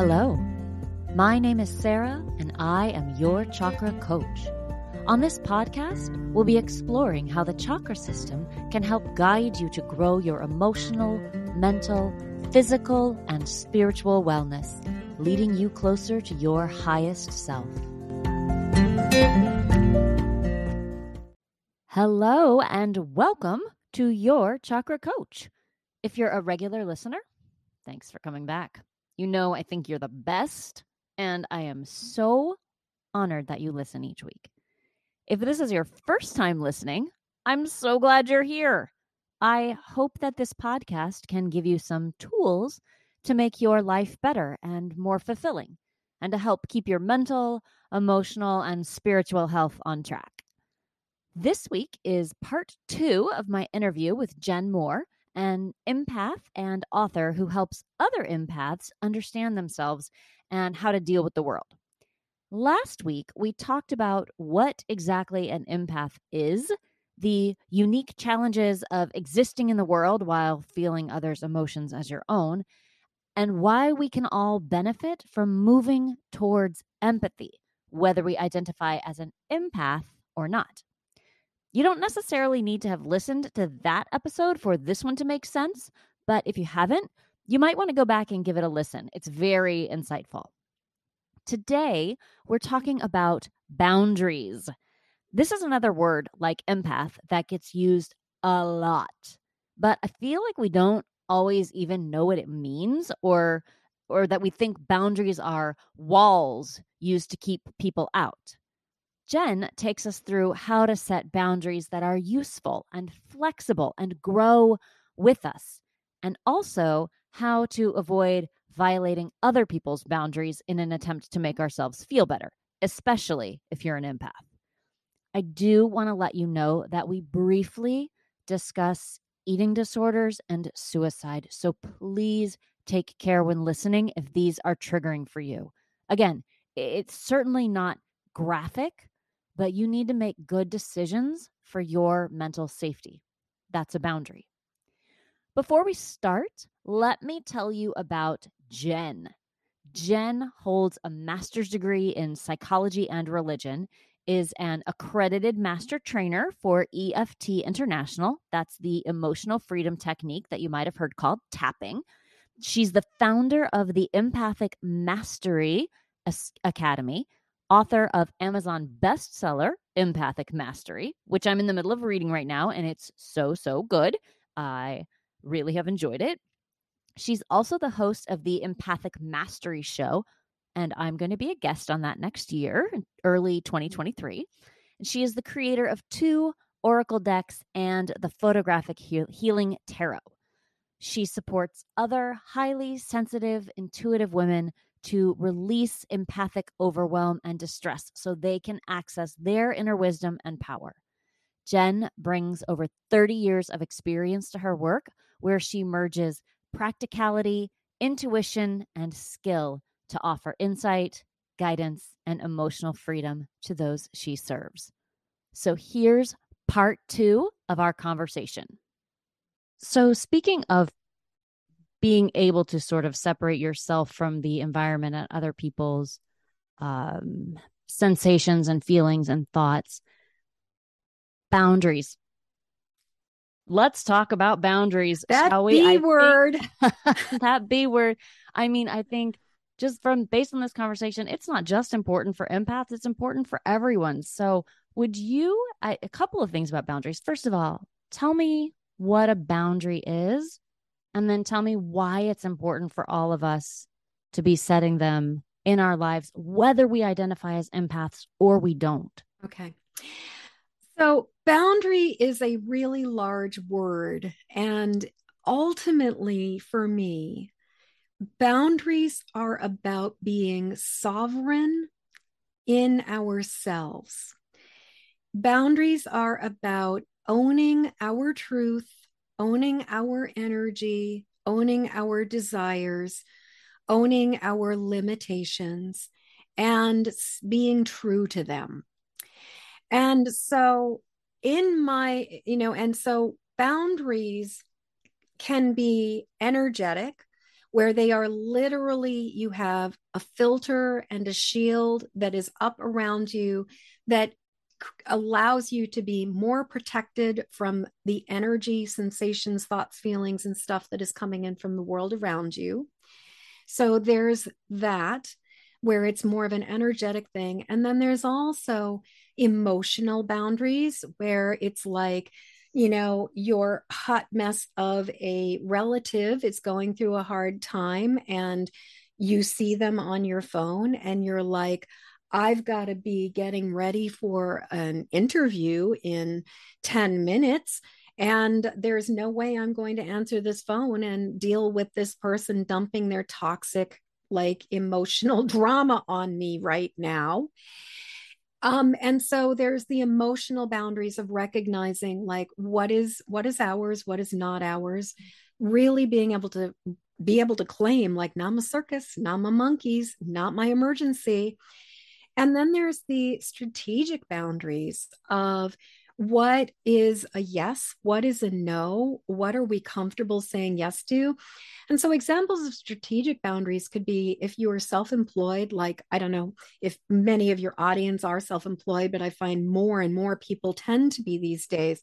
Hello, my name is Sarah, and I am your chakra coach. On this podcast, we'll be exploring how the chakra system can help guide you to grow your emotional, mental, physical, and spiritual wellness, leading you closer to your highest self. Hello, and welcome to your chakra coach. If you're a regular listener, thanks for coming back. You know, I think you're the best, and I am mm-hmm. so honored that you listen each week. If this is your first time listening, I'm so glad you're here. I hope that this podcast can give you some tools to make your life better and more fulfilling, and to help keep your mental, emotional, and spiritual health on track. This week is part two of my interview with Jen Moore an empath and author who helps other empaths understand themselves and how to deal with the world. Last week, we talked about what exactly an empath is, the unique challenges of existing in the world while feeling others' emotions as your own, and why we can all benefit from moving towards empathy, whether we identify as an empath or not. You don't necessarily need to have listened to that episode for this one to make sense, but if you haven't, you might want to go back and give it a listen. It's very insightful. Today, we're talking about boundaries. This is another word like empath that gets used a lot, but I feel like we don't always even know what it means or or that we think boundaries are walls used to keep people out. Jen takes us through how to set boundaries that are useful and flexible and grow with us, and also how to avoid violating other people's boundaries in an attempt to make ourselves feel better, especially if you're an empath. I do want to let you know that we briefly discuss eating disorders and suicide. So please take care when listening if these are triggering for you. Again, it's certainly not graphic, but you need to make good decisions for your mental safety. That's a boundary. Before we start, let me tell you about Jen. Jen holds a master's degree in psychology and religion, is an accredited master trainer for EFT International. That's the emotional freedom technique that you might have heard called tapping. She's the founder of the Empathic Mastery Academy, author of Amazon bestseller Empathic Mastery, which I'm in the middle of reading right now, and it's so, so good. I really have enjoyed it. She's also the host of the Empathic Mastery Show, and I'm going to be a guest on that next year, early 2023. And she is the creator of two Oracle decks and the Photographic Healing Tarot. She supports other highly sensitive, intuitive women to release empathic overwhelm and distress so they can access their inner wisdom and power. Jen brings over 30 years of experience to her work, where she merges practicality, intuition, and skill to offer insight, guidance, and emotional freedom to those she serves. So here's part two of our conversation. So, speaking of being able to sort of separate yourself from the environment and other people's um, sensations and feelings and thoughts. Boundaries. Let's talk about boundaries. That shall we? B word. that B word. I mean, I think just from based on this conversation, it's not just important for empaths, it's important for everyone. So, would you, I, a couple of things about boundaries. First of all, tell me what a boundary is and then tell me why it's important for all of us to be setting them in our lives, whether we identify as empaths or we don't. Okay. So, boundary is a really large word. And ultimately, for me, boundaries are about being sovereign in ourselves. Boundaries are about owning our truth owning our energy, owning our desires, owning our limitations, and being true to them. And so, in my, you know, and so boundaries can be energetic, where they are literally, you have a filter and a shield that is up around you that allows you to be more protected from the energy, sensations, thoughts, feelings, and stuff that is coming in from the world around you. So there's that where it's more of an energetic thing. And then there's also emotional boundaries where it's like, you know, your hot mess of a relative is going through a hard time and you see them on your phone and you're like, I've got to be getting ready for an interview in 10 minutes. And there's no way I'm going to answer this phone and deal with this person dumping their toxic, like emotional drama on me right now. Um, and so there's the emotional boundaries of recognizing like what is what is ours, what is not ours, really being able to be able to claim like not my circus, not my monkeys, not my emergency and then there's the strategic boundaries of what is a yes, what is a no, what are we comfortable saying yes to? And so, examples of strategic boundaries could be if you are self employed, like, I don't know if many of your audience are self employed, but I find more and more people tend to be these days.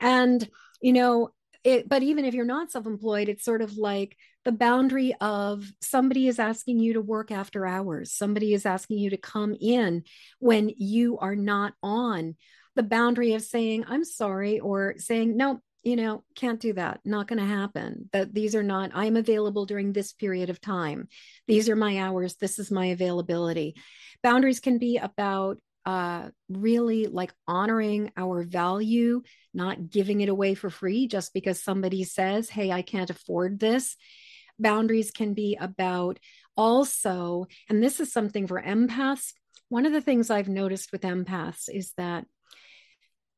And, you know, it, but even if you're not self employed, it's sort of like, the boundary of somebody is asking you to work after hours, somebody is asking you to come in when you are not on, the boundary of saying, I'm sorry, or saying, no, you know, can't do that, not going to happen. That these are not, I'm available during this period of time. These are my hours, this is my availability. Boundaries can be about uh, really like honoring our value, not giving it away for free just because somebody says, Hey, I can't afford this boundaries can be about also, and this is something for empaths. One of the things I've noticed with empaths is that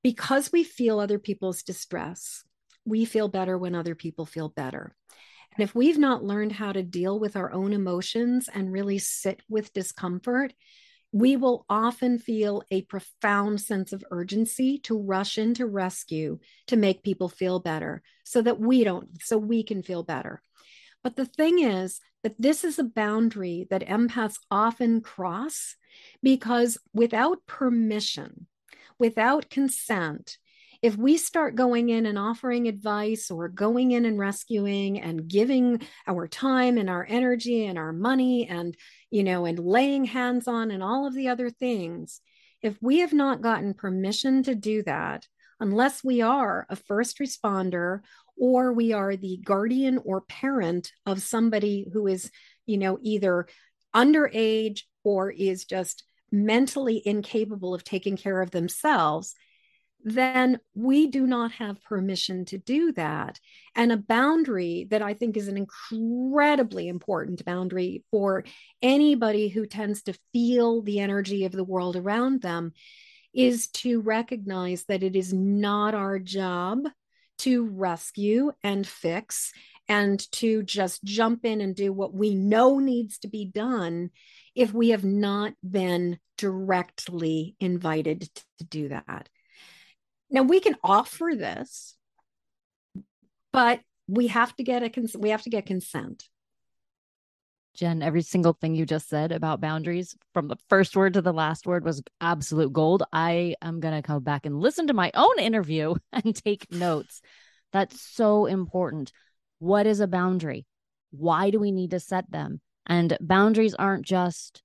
because we feel other people's distress, we feel better when other people feel better. And if we've not learned how to deal with our own emotions and really sit with discomfort, we will often feel a profound sense of urgency to rush into rescue to make people feel better so that we don't, so we can feel better. But the thing is that this is a boundary that empaths often cross because without permission, without consent, if we start going in and offering advice or going in and rescuing and giving our time and our energy and our money and you know and laying hands on and all of the other things if we have not gotten permission to do that unless we are a first responder or we are the guardian or parent of somebody who is, you know, either underage or is just mentally incapable of taking care of themselves, then we do not have permission to do that. And a boundary that I think is an incredibly important boundary for anybody who tends to feel the energy of the world around them is to recognize that it is not our job to rescue and fix and to just jump in and do what we know needs to be done if we have not been directly invited to do that. Now we can offer this, but we have to get a cons- we have to get consent. Jen, every single thing you just said about boundaries from the first word to the last word was absolute gold. I am going to come back and listen to my own interview and take notes. That's so important. What is a boundary? Why do we need to set them? And boundaries aren't just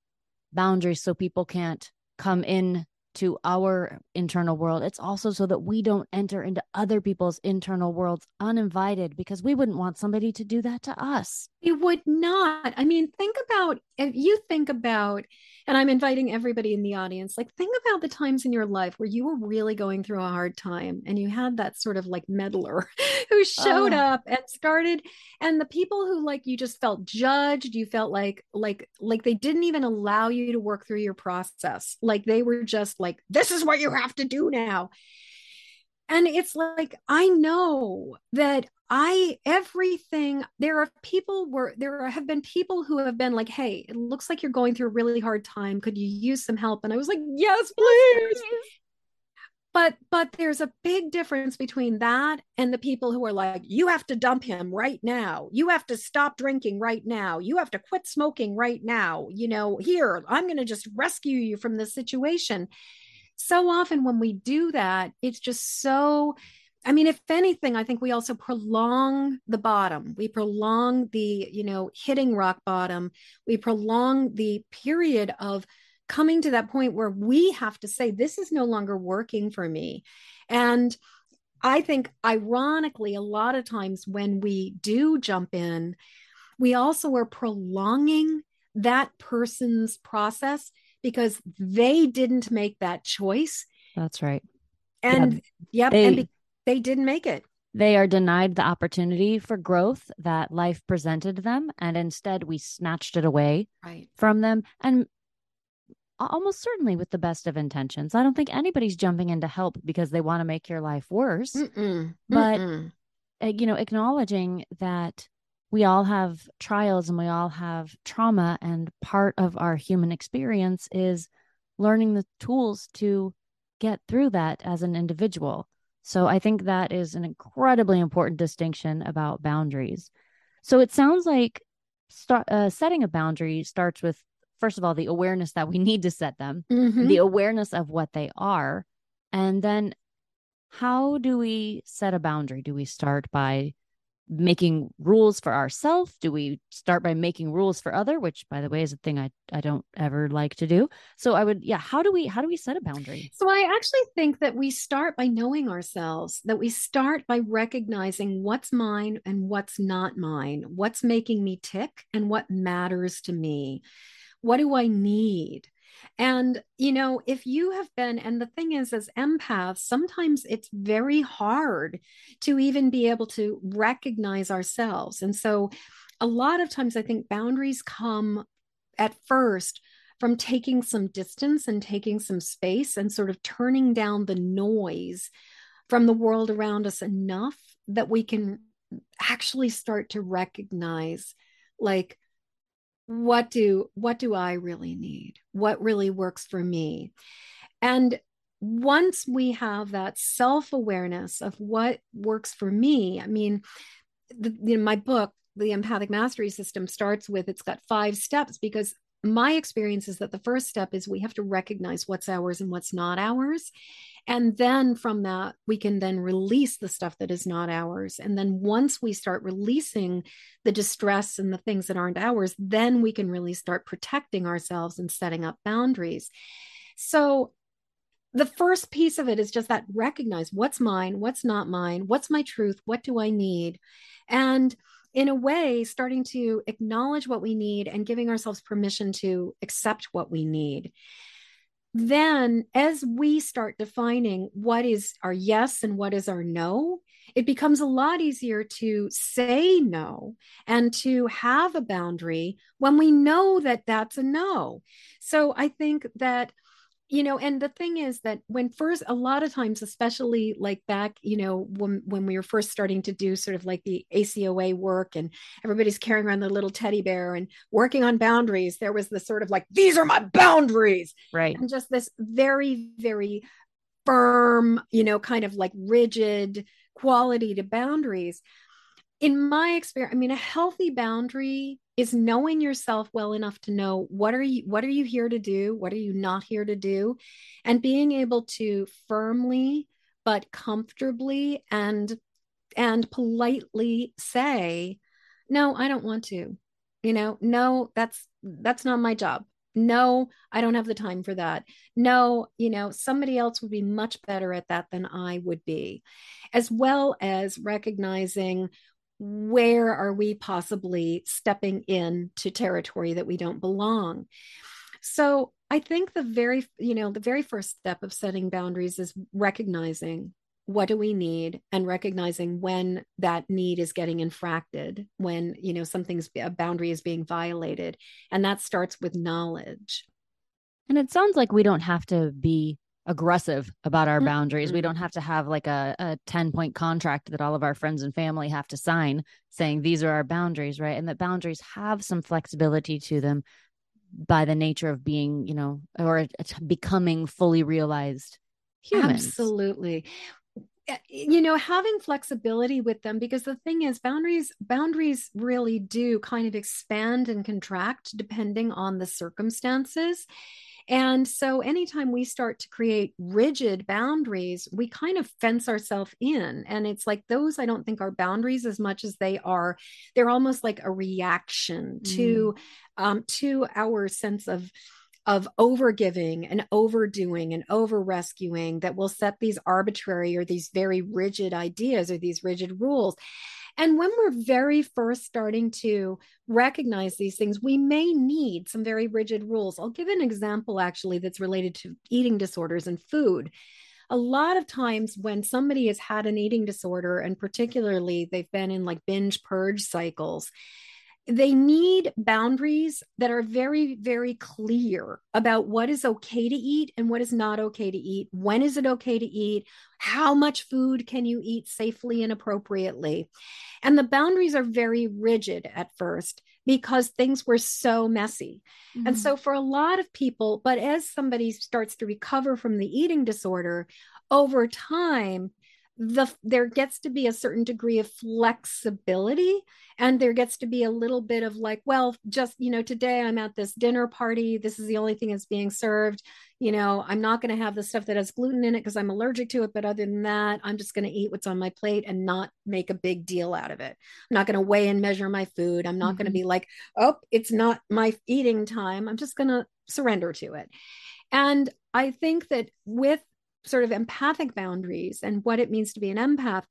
boundaries so people can't come in to our internal world. It's also so that we don't enter into other people's internal worlds uninvited because we wouldn't want somebody to do that to us. You would not. I mean, think about if you think about, and I'm inviting everybody in the audience, like think about the times in your life where you were really going through a hard time and you had that sort of like meddler who showed oh. up and started and the people who like you just felt judged, you felt like like like they didn't even allow you to work through your process. Like they were just like this is what you have to do now. And it's like, I know that I everything there are people where there have been people who have been like, "Hey, it looks like you're going through a really hard time. Could you use some help?" And I was like, "Yes, please." But but there's a big difference between that and the people who are like you have to dump him right now you have to stop drinking right now you have to quit smoking right now you know here i'm going to just rescue you from this situation so often when we do that it's just so I mean, if anything, I think we also prolong the bottom. We prolong the, you know, hitting rock bottom. We prolong the period of coming to that point where we have to say, this is no longer working for me. And I think, ironically, a lot of times when we do jump in, we also are prolonging that person's process because they didn't make that choice. That's right. And yeah, yep, they, and be- they didn't make it. They are denied the opportunity for growth that life presented them, and instead we snatched it away right. from them. And almost certainly with the best of intentions. I don't think anybody's jumping in to help because they want to make your life worse. Mm-mm. But, Mm-mm. Uh, you know, acknowledging that we all have trials and we all have trauma, and part of our human experience is learning the tools to get through that as an individual. So I think that is an incredibly important distinction about boundaries. So it sounds like start, uh, setting a boundary starts with first of all, the awareness that we need to set them, mm-hmm. the awareness of what they are. And then how do we set a boundary? Do we start by making rules for ourselves? Do we start by making rules for other, which by the way is a thing I, I don't ever like to do. So I would, yeah, how do we how do we set a boundary? So I actually think that we start by knowing ourselves, that we start by recognizing what's mine and what's not mine, what's making me tick and what matters to me. What do I need? And, you know, if you have been, and the thing is, as empaths, sometimes it's very hard to even be able to recognize ourselves. And so, a lot of times, I think boundaries come at first from taking some distance and taking some space and sort of turning down the noise from the world around us enough that we can actually start to recognize, like, what do what do i really need? What really works for me? And once we have that self-awareness of what works for me i mean the, you know, my book the empathic mastery system starts with it's got five steps because my experience is that the first step is we have to recognize what's ours and what's not ours and then from that, we can then release the stuff that is not ours. And then once we start releasing the distress and the things that aren't ours, then we can really start protecting ourselves and setting up boundaries. So the first piece of it is just that recognize what's mine, what's not mine, what's my truth, what do I need? And in a way, starting to acknowledge what we need and giving ourselves permission to accept what we need then as we start defining what is our yes and what is our no, it becomes a lot easier to say no and to have a boundary when we know that that's a no. So I think that you know and the thing is that when first a lot of times especially like back you know when when we were first starting to do sort of like the ACOA work and everybody's carrying around their little teddy bear and working on boundaries there was this sort of like these are my boundaries! Right. And just this very very firm you know kind of like rigid quality to boundaries in my experience i mean a healthy boundary is knowing yourself well enough to know what are you what are you here to do? What are you not here to do? And being able to firmly but comfortably and and politely say no i don't want to. You know no that's that's not my job. No i don't have the time for that. No you know somebody else would be much better at that than i would be. As well as recognizing where are we possibly stepping into territory that we don't belong? So i think the very you know the very first step of setting boundaries is recognizing what do we need and recognizing when that need is getting infracted when you know something's a boundary is being violated and that starts with knowledge. And it sounds like we don't have to be aggressive about our mm-hmm. boundaries. We don't mm-hmm. have to have like a, a 10 point contract that all of our friends and family have to sign saying these are our boundaries, right? And that boundaries have some flexibility to them by the nature of being, you know, or becoming fully realized humans. Absolutely. You know, having flexibility with them because the thing is boundaries boundaries really do kind of expand and contract depending on the circumstances. And so, anytime we start to create rigid boundaries, we kind of fence ourselves in. And it's like those, I don't think are boundaries as much as they are, they're almost like a reaction mm. to, um, to our sense of, of overgiving and overdoing and over rescuing that will set these arbitrary or these very rigid ideas or these rigid rules. And when we're very first starting to recognize these things, we may need some very rigid rules. I'll give an example actually that's related to eating disorders and food. A lot of times when somebody has had an eating disorder, and particularly they've been in like binge purge cycles, they need boundaries that are very very clear about what is okay to eat and what is not okay to eat. When is it okay to eat? How much food can you eat safely and appropriately? And the boundaries are very rigid at first because things were so messy. Mm-hmm. and so for a lot of people but as somebody starts to recover from the eating disorder over time the there gets to be a certain degree of flexibility and there gets to be a little bit of like well just you know today i'm at this dinner party this is the only thing that's being served you know i'm not going to have the stuff that has gluten in it because i'm allergic to it but other than that i'm just going to eat what's on my plate and not make a big deal out of it. I'm not going to weigh and measure my food. I'm not mm-hmm. going to be like oh it's not my eating time. I'm just going to surrender to it. And i think that with sort of empathic boundaries and what it means to be an empath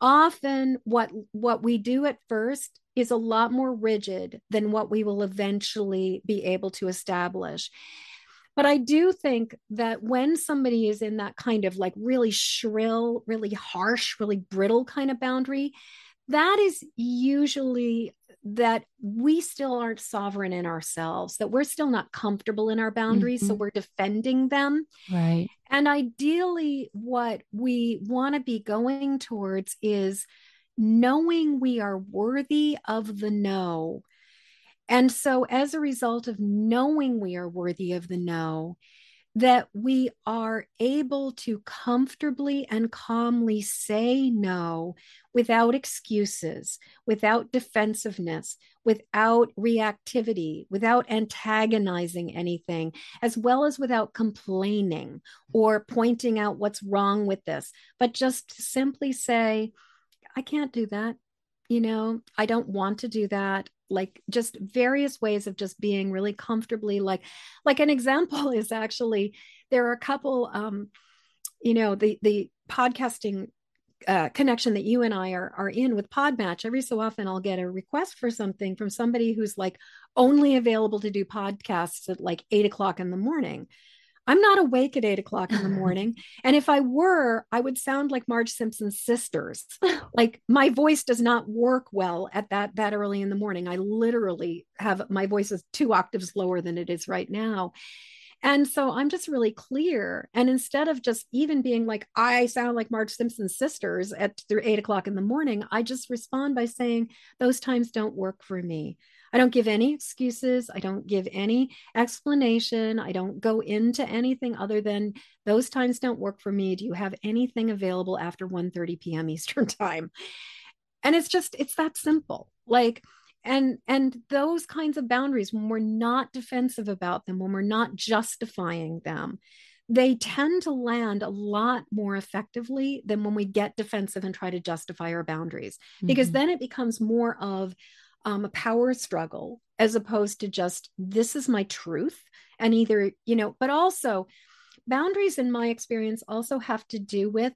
often what what we do at first is a lot more rigid than what we will eventually be able to establish. But i do think that when somebody is in that kind of like really shrill really harsh really brittle kind of boundary that is usually that we still aren't sovereign in ourselves, that we're still not comfortable in our boundaries. Mm-hmm. So we're defending them. Right. And ideally, what we want to be going towards is knowing we are worthy of the no. And so, as a result of knowing we are worthy of the no, that we are able to comfortably and calmly say no without excuses, without defensiveness, without reactivity, without antagonizing anything, as well as without complaining or pointing out what's wrong with this, but just simply say, I can't do that. You know, I don't want to do that like just various ways of just being really comfortably like like an example is actually there are a couple um you know the the podcasting uh, connection that you and I are are in with Podmatch. Every so often, I'll get a request for something from somebody who's like only available to do podcasts at like eight o'clock in the morning. I'm not awake at eight o'clock in the mm-hmm. morning. and if I were, I would sound like Marge Simpson's sisters. like my voice does not work well at that that early in the morning. I literally have my voice is two octaves lower than it is right now. And so I'm just really clear. And instead of just even being like, I sound like Marge Simpson's sisters at eight o'clock in the morning, I just respond by saying, those times don't work for me. I don't give any excuses. I don't give any explanation. I don't go into anything other than those times don't work for me. Do you have anything available after 1:30 p.m. Eastern time? And it's just it's that simple. Like and and those kinds of boundaries when we're not defensive about them, when we're not justifying them, they tend to land a lot more effectively than when we get defensive and try to justify our boundaries because mm-hmm. then it becomes more of um, a power struggle as opposed to just this is my truth and either you know but also boundaries in my experience also have to do with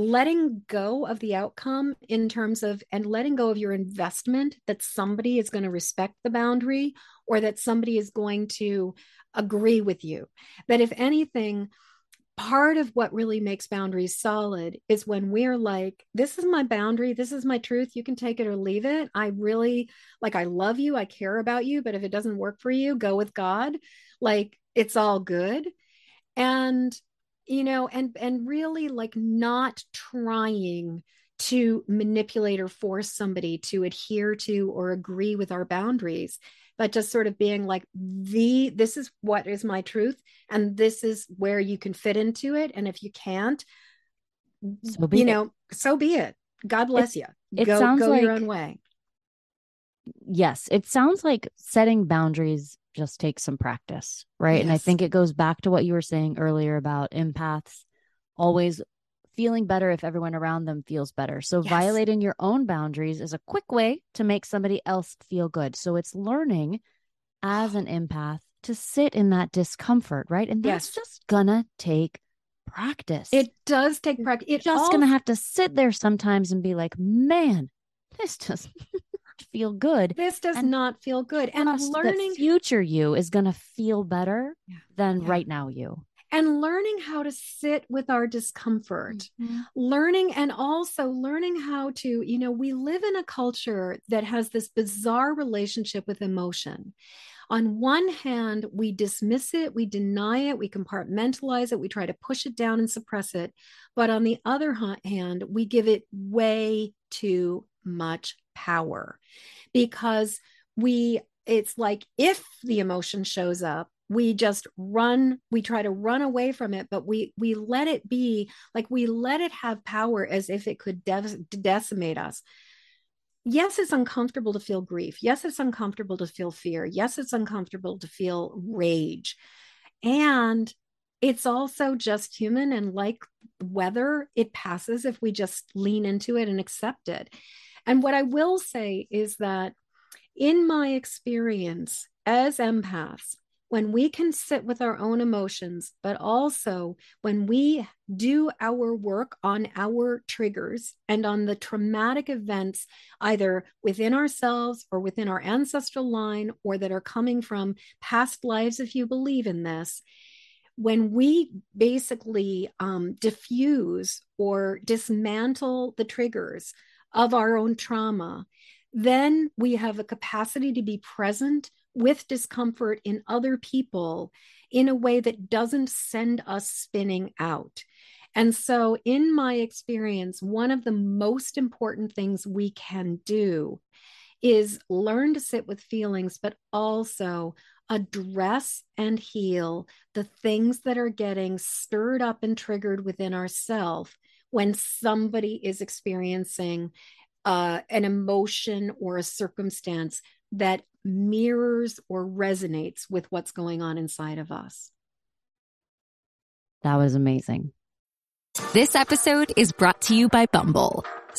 letting go of the outcome in terms of and letting go of your investment that somebody is going to respect the boundary or that somebody is going to agree with you. That if anything part of what really makes boundaries solid is when we're like this is my boundary. This is my truth. You can take it or leave it. I really like i love you. I care about you. But if it doesn't work for you go with god. Like it's all good. And you know and and really like not trying to manipulate or force somebody to adhere to or agree with our boundaries but just sort of being like the this is what is my truth and this is where you can fit into it and if you can't so you know so be it. God bless it, you go, sounds go like, your own way. Yes it sounds like setting boundaries just takes some practice right? Yes. and i think it goes back to what you were saying earlier about empaths always feeling better if everyone around them feels better. So, yes. violating your own boundaries is a quick way to make somebody else feel good. So, it's learning as an empath to sit in that discomfort, right? And that's yes. just gonna take practice. It does take practice. It's just all... gonna have to sit there sometimes and be like, man, this does not feel good. This does and not feel good. And learning future you is gonna feel better yeah. than yeah. right now you and learning how to sit with our discomfort. Mm-hmm. learning and also learning how to you know we live in a culture that has this bizarre relationship with emotion. On one hand we dismiss it we deny it we compartmentalize it we try to push it down and suppress it. But on the other hand we give it way too much power because we it's like if the emotion shows up we just run we try to run away from it but we we let it be like we let it have power as if it could de- decimate us. Yes it's uncomfortable to feel grief. Yes it's uncomfortable to feel fear. Yes it's uncomfortable to feel rage. And it's also just human and like weather it passes if we just lean into it and accept it. And what i will say is that in my experience as empaths when we can sit with our own emotions, but also when we do our work on our triggers and on the traumatic events, either within ourselves or within our ancestral line, or that are coming from past lives, if you believe in this, when we basically um, diffuse or dismantle the triggers of our own trauma, then we have a capacity to be present with discomfort in other people in a way that doesn't send us spinning out. And so, in my experience, one of the most important things we can do is learn to sit with feelings, but also address and heal the things that are getting stirred up and triggered within ourselves when somebody is experiencing uh, an emotion or a circumstance that mirrors or resonates with what's going on inside of us. That was amazing. This episode is brought to you by Bumble.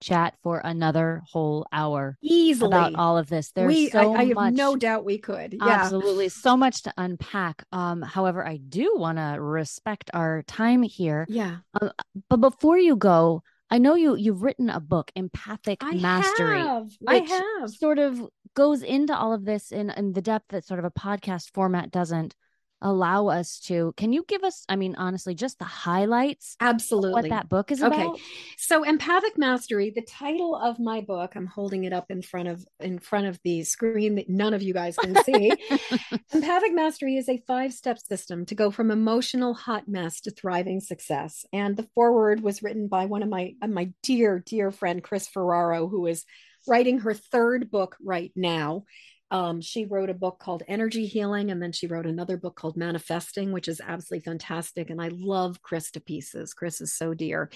chat for another whole hour easily about all of this. There's we, so I, I have much, no doubt we could. Yeah. Absolutely. So much to unpack. Um, however, I do want to respect our time here. Yeah. Uh, but before you go, I know you you've written a book, Empathic I Mastery. Have. I have. Sort of goes into all of this in, in the depth that sort of a podcast format doesn't allow us to can you give us i mean honestly just the highlights absolutely what that book is okay. about? So empathic mastery the title of my book i'm holding it up in front of in front of the screen that none of you guys can see. Empathic mastery is a five step system to go from emotional hot mess to thriving success. And the foreword was written by one of my uh, my dear dear friend Kris Ferraro who is writing her third book right now um, she wrote a book called Energy Healing, and then she wrote another book called Manifesting, which is absolutely fantastic. And I love Kris to pieces. Kris is so dear.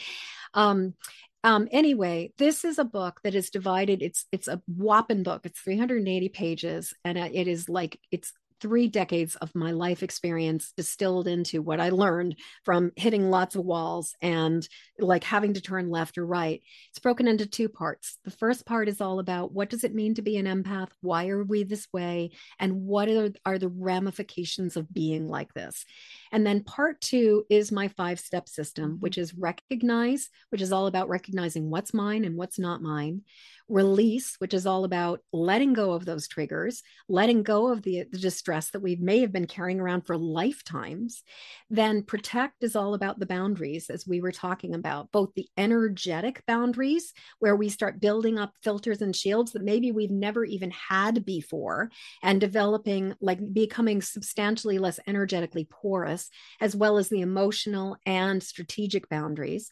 Um, um, anyway, this is a book that is divided. It's it's a whopping book. It's 380 pages, and it is like it's three decades of my life experience distilled into what I learned from hitting lots of walls and like having to turn left or right. It's broken into two parts. The first part is all about what does it mean to be an empath? Why are we this way? And what are, are the ramifications of being like this? And then part two is my five step system, mm-hmm. which is recognize, which is all about recognizing what's mine and what's not mine release, which is all about letting go of those triggers, letting go of the, the distress that we may have been carrying around for lifetimes. Then protect is all about the boundaries, as we were talking about, both the energetic boundaries, where we start building up filters and shields that maybe we've never even had before, and developing, like becoming substantially less energetically porous, as well as the emotional and strategic boundaries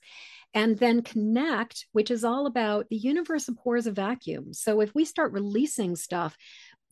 and then connect, which is all about the universe abhors a vacuum. So if we start releasing stuff,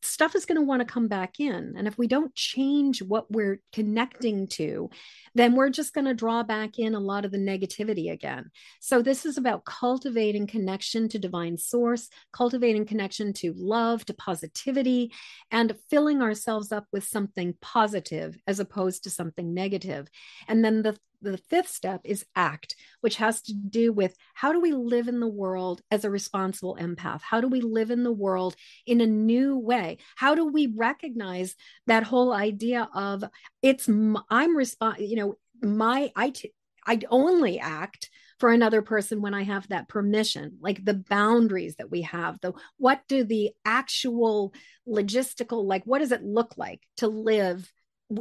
stuff is going to want to come back in. And if we don't change what we're connecting to, then we're just going to draw back in a lot of the negativity again. So, this is about cultivating connection to divine source, cultivating connection to love, to positivity, and filling ourselves up with something positive as opposed to something negative. And then the the fifth step is act, which has to do with how do we live in the world as a responsible empath? How do we live in the world in a new way? How do we recognize that whole idea of it's I'm respond, you know, my I t- I only act for another person when I have that permission, like the boundaries that we have, the what do the actual logistical, like what does it look like to live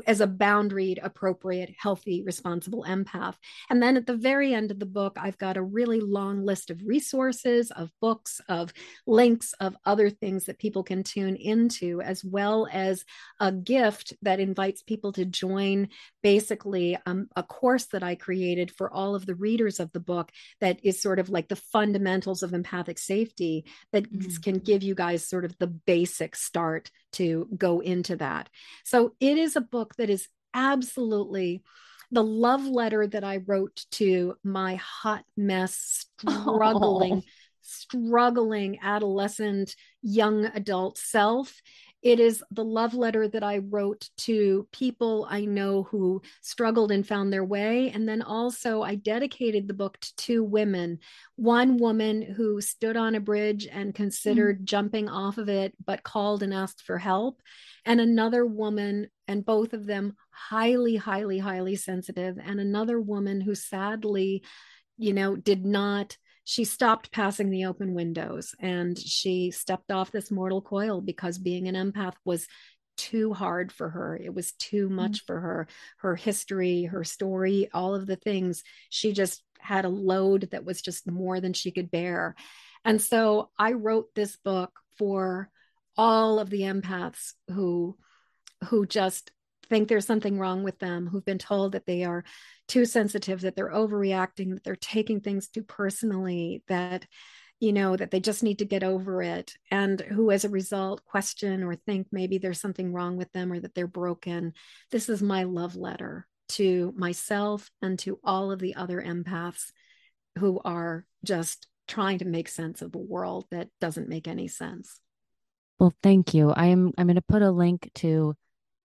as a boundaried, appropriate, healthy, responsible empath. And then at the very end of the book, I've got a really long list of resources, of books, of links, of other things that people can tune into, as well as a gift that invites people to join basically um, a course that I created for all of the readers of the book that is sort of like the fundamentals of empathic safety that mm. can give you guys sort of the basic start to go into that. So it is a book that is absolutely the love letter that I wrote to my hot mess, oh. struggling, oh. struggling adolescent, young adult self. It is the love letter that I wrote to people I know who struggled and found their way. And then also, I dedicated the book to two women one woman who stood on a bridge and considered mm. jumping off of it, but called and asked for help, and another woman, and both of them highly, highly, highly sensitive, and another woman who sadly, you know, did not she stopped passing the open windows and she stepped off this mortal coil because being an empath was too hard for her. It was too mm-hmm. much mm-hmm. for her. Her history, her story, all of the things, she just had a load that was just more than she could bear. And so I wrote this book for all of the empaths who who just think there's something wrong with them, who've been told that they are too sensitive, that they're overreacting, that they're taking things too personally, that you know that they just need to get over it. And who as a result question or think maybe there's something wrong with them or that they're broken. This is my love letter to myself and to all of the other empaths who are just trying to make sense of a world that doesn't make any sense. Well thank you. I am i'm going to put a link to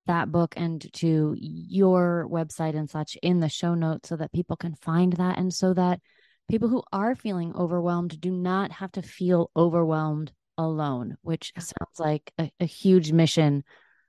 that book and to your website and such in the show notes so that people can find that and so that people who are feeling overwhelmed do not have to feel overwhelmed alone, which sounds like a, a huge mission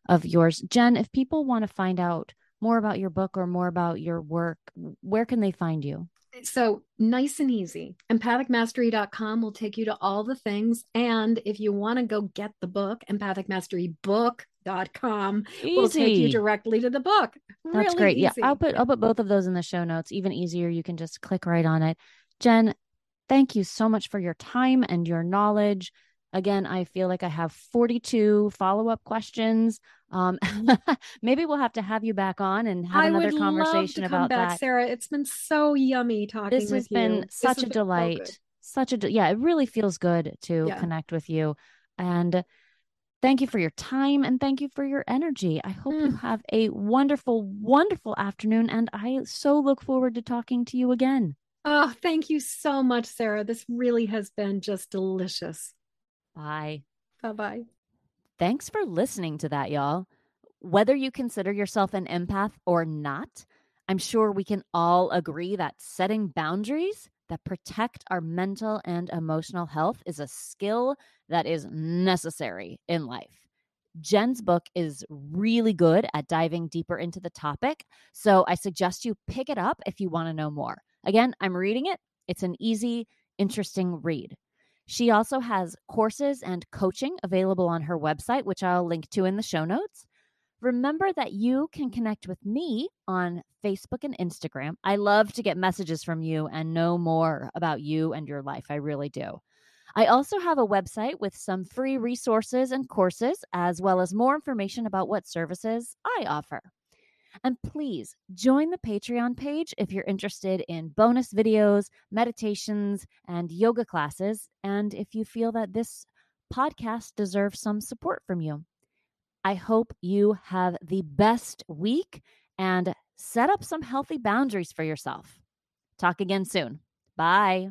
of yours. Jen, if people want to find out more about your book or more about your work, where can they find you? So nice and easy. Empathicmastery.com will take you to all the things. And if you want to go get the book, Empathic Mastery Book dot com will take you directly to the book. That's really great. Easy. Yeah, I'll put I'll put both of those in the show notes. Even easier, you can just click right on it. Jen, thank you so much for your time and your knowledge. Again, I feel like I have 42 follow up questions. Um, maybe we'll have to have you back on and have I another conversation about back, that. Sarah, it's been so yummy talking to you. this has been you. such a delight. So such a yeah, it really feels good to yeah. connect with you. And Thank you for your time and thank you for your energy. I hope mm. you have a wonderful, wonderful afternoon. And I so look forward to talking to you again. Oh, thank you so much, Sarah. This really has been just delicious. Bye. Bye bye. Thanks for listening to that, y'all. Whether you consider yourself an empath or not, I'm sure we can all agree that setting boundaries that protect our mental and emotional health is a skill that is necessary in life. Jen's book is really good at diving deeper into the topic, so I suggest you pick it up if you want to know more. Again, I'm reading it. It's an easy, interesting read. She also has courses and coaching available on her website, which I'll link to in the show notes. Remember that you can connect with me on Facebook and Instagram. I love to get messages from you and know more about you and your life. I really do. I also have a website with some free resources and courses, as well as more information about what services I offer. And please join the Patreon page if you're interested in bonus videos, meditations, and yoga classes, and if you feel that this podcast deserves some support from you. I hope you have the best week and set up some healthy boundaries for yourself. Talk again soon. Bye.